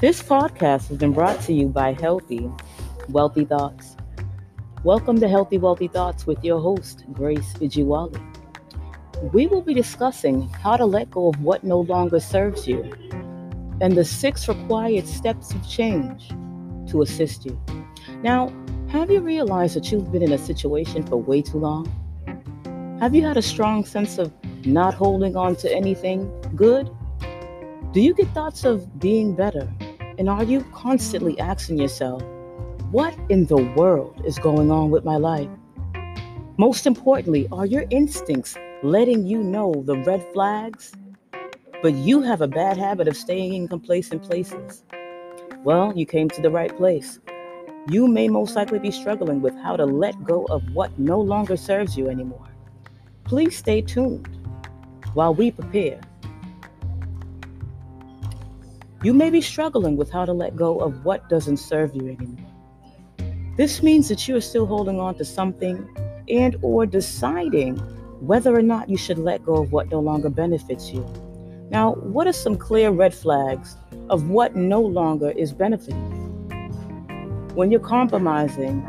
This podcast has been brought to you by Healthy Wealthy Thoughts. Welcome to Healthy Wealthy Thoughts with your host, Grace Ejiwale. We will be discussing how to let go of what no longer serves you and the six required steps of change to assist you. Now, have you realized that you've been in a situation for way too long? Have you had a strong sense of not holding on to anything good? Do you get thoughts of being better? And are you constantly asking yourself, what in the world is going on with my life? Most importantly, are your instincts letting you know the red flags? But you have a bad habit of staying in complacent places. Well, you came to the right place. You may most likely be struggling with how to let go of what no longer serves you anymore. Please stay tuned while we prepare. You may be struggling with how to let go of what doesn't serve you anymore. This means that you are still holding on to something and or deciding whether or not you should let go of what no longer benefits you. Now, what are some clear red flags of what no longer is benefiting you? When you're compromising,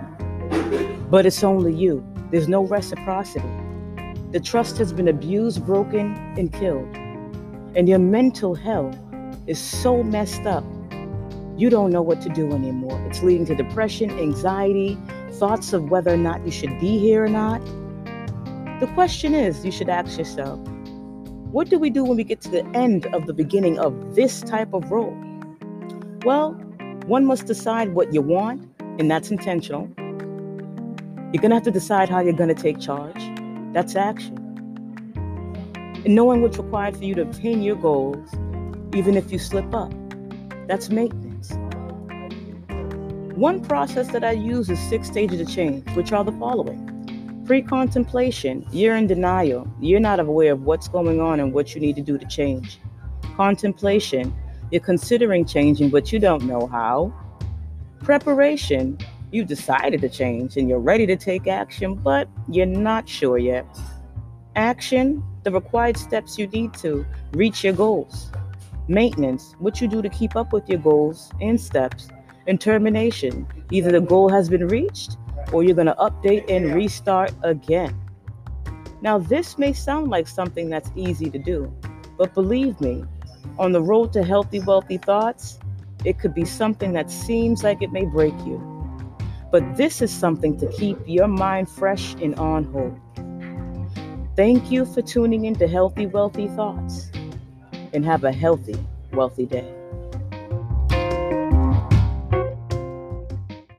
but it's only you, there's no reciprocity. The trust has been abused, broken, and killed. And your mental health is so messed up, you don't know what to do anymore. It's leading to depression, anxiety, thoughts of whether or not you should be here or not. The question is you should ask yourself what do we do when we get to the end of the beginning of this type of role? Well, one must decide what you want, and that's intentional. You're going to have to decide how you're going to take charge. That's action. And knowing what's required for you to obtain your goals, even if you slip up, that's maintenance. One process that I use is six stages of change, which are the following pre contemplation, you're in denial, you're not aware of what's going on and what you need to do to change. Contemplation, you're considering changing, but you don't know how. Preparation, you decided to change and you're ready to take action, but you're not sure yet. Action, the required steps you need to reach your goals. Maintenance, what you do to keep up with your goals and steps. And termination, either the goal has been reached or you're going to update and restart again. Now, this may sound like something that's easy to do, but believe me, on the road to healthy, wealthy thoughts, it could be something that seems like it may break you. But this is something to keep your mind fresh and on hold. Thank you for tuning in to Healthy, Wealthy Thoughts and have a healthy, wealthy day.